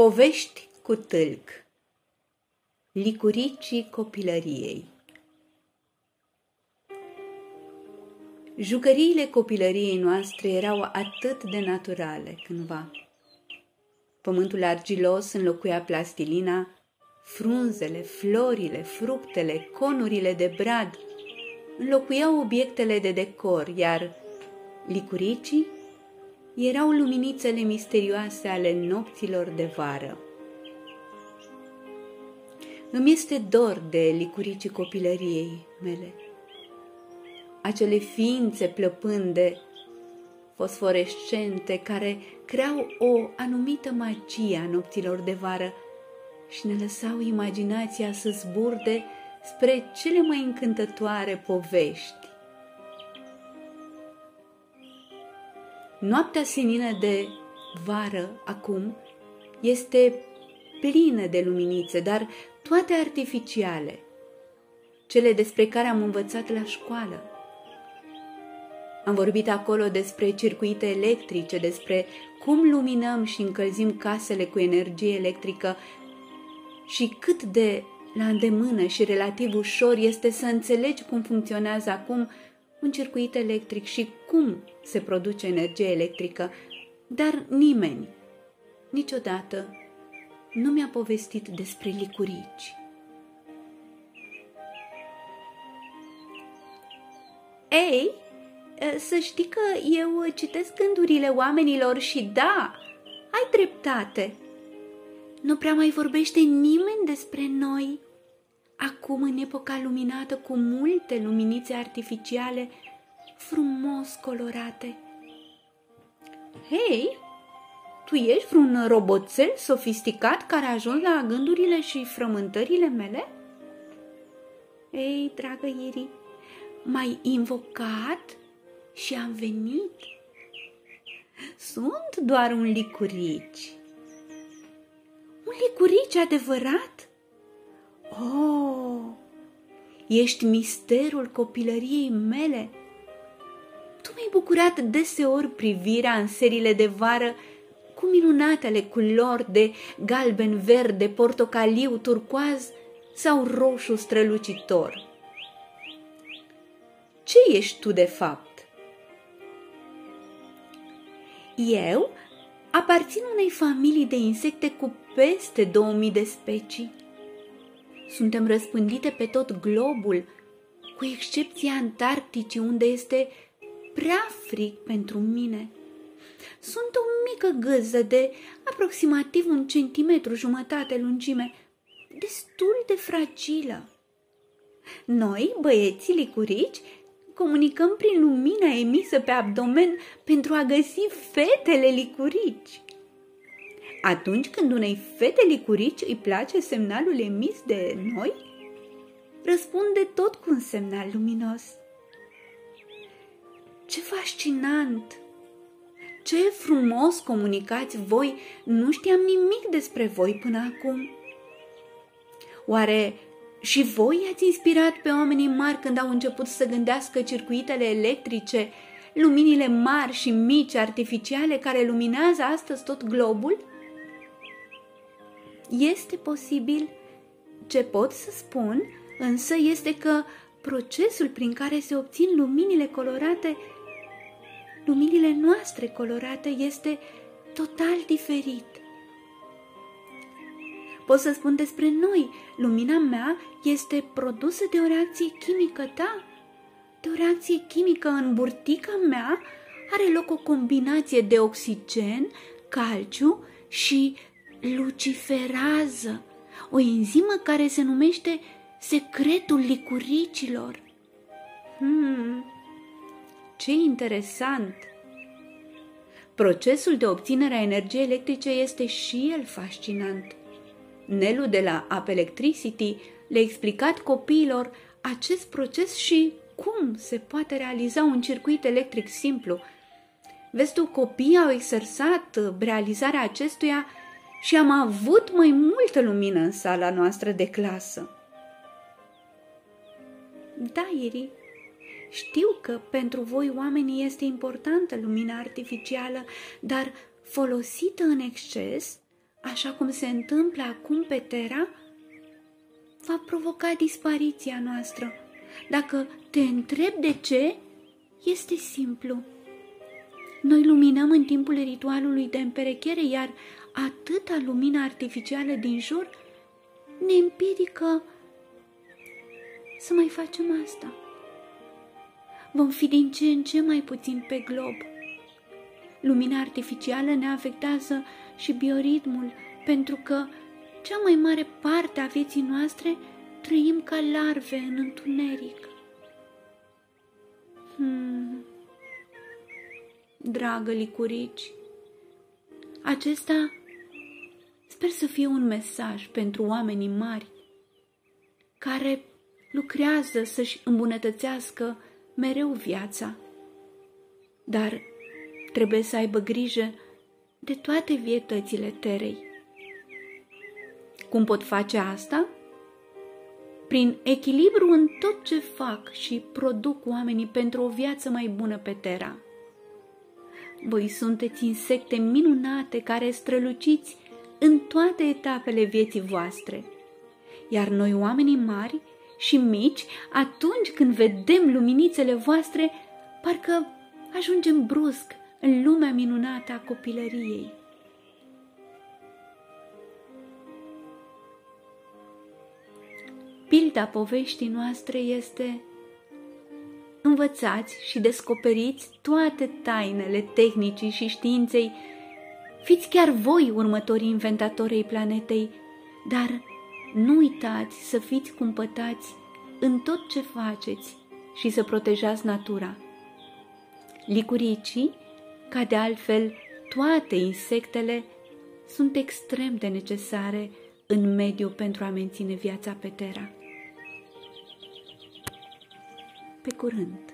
Povești cu tâlc. Licuricii copilăriei. Jucăriile copilăriei noastre erau atât de naturale cândva. Pământul argilos înlocuia plastilina, frunzele, florile, fructele, conurile de brad. Înlocuiau obiectele de decor, iar licuricii erau luminițele misterioase ale nopților de vară. Îmi este dor de licuricii copilăriei mele, acele ființe plăpânde, fosforescente, care creau o anumită magie a nopților de vară și ne lăsau imaginația să zburde spre cele mai încântătoare povești. Noaptea senină de vară acum este plină de luminițe, dar toate artificiale, cele despre care am învățat la școală. Am vorbit acolo despre circuite electrice, despre cum luminăm și încălzim casele cu energie electrică și cât de la îndemână și relativ ușor este să înțelegi cum funcționează acum un circuit electric și cum se produce energie electrică, dar nimeni, niciodată, nu mi-a povestit despre licurici. Ei, să știi că eu citesc gândurile oamenilor și da, ai dreptate. Nu prea mai vorbește nimeni despre noi acum în epoca luminată cu multe luminițe artificiale frumos colorate. Hei, tu ești vreun roboțel sofisticat care a ajuns la gândurile și frământările mele? Ei, dragă Iri, m-ai invocat și am venit. Sunt doar un licurici. Un licurici adevărat? Oh, ești misterul copilăriei mele. Tu mi-ai bucurat deseori privirea în serile de vară cu minunatele culori de galben, verde, portocaliu, turcoaz sau roșu strălucitor. Ce ești tu de fapt? Eu aparțin unei familii de insecte cu peste 2000 de specii. Suntem răspândite pe tot globul, cu excepția Antarcticii, unde este prea fric pentru mine. Sunt o mică gâză de aproximativ un centimetru jumătate lungime, destul de fragilă. Noi, băieții licurici, comunicăm prin lumina emisă pe abdomen pentru a găsi fetele licurici. Atunci când unei fete licurici îi place semnalul emis de noi, răspunde tot cu un semnal luminos. Ce fascinant! Ce frumos comunicați voi! Nu știam nimic despre voi până acum. Oare și voi ați inspirat pe oamenii mari când au început să gândească circuitele electrice, luminile mari și mici artificiale care luminează astăzi tot globul? Este posibil. Ce pot să spun însă este că procesul prin care se obțin luminile colorate, luminile noastre colorate, este total diferit. Pot să spun despre noi, lumina mea este produsă de o reacție chimică, da? De o reacție chimică în burtica mea are loc o combinație de oxigen, calciu și luciferază, o enzimă care se numește secretul licuricilor. Hmm, ce interesant! Procesul de obținere a energiei electrice este și el fascinant. Nelu de la App Electricity le-a explicat copiilor acest proces și cum se poate realiza un circuit electric simplu. Vezi tu, copiii au exersat realizarea acestuia și am avut mai multă lumină în sala noastră de clasă. Da, Iri, știu că pentru voi oamenii este importantă lumina artificială, dar folosită în exces așa cum se întâmplă acum pe Terra, va provoca dispariția noastră. Dacă te întreb de ce, este simplu. Noi luminăm în timpul ritualului de împerechere, iar atâta lumină artificială din jur ne împiedică să mai facem asta. Vom fi din ce în ce mai puțin pe glob. Lumina artificială ne afectează și bioritmul, pentru că cea mai mare parte a vieții noastre trăim ca larve în întuneric. Hmm. Dragă licurici, acesta sper să fie un mesaj pentru oamenii mari care lucrează să-și îmbunătățească mereu viața, dar trebuie să aibă grijă de toate vietățile terei. Cum pot face asta? Prin echilibru în tot ce fac și produc oamenii pentru o viață mai bună pe Terra. Voi sunteți insecte minunate care străluciți în toate etapele vieții voastre. Iar noi, oamenii mari și mici, atunci când vedem luminițele voastre, parcă ajungem brusc în lumea minunată a copilăriei. Pilda poveștii noastre este Învățați și descoperiți toate tainele tehnicii și științei. Fiți chiar voi următorii inventatori ai planetei, dar nu uitați să fiți cumpătați în tot ce faceți și să protejați natura. Licuricii ca de altfel toate insectele, sunt extrem de necesare în mediu pentru a menține viața pe Terra. Pe curând!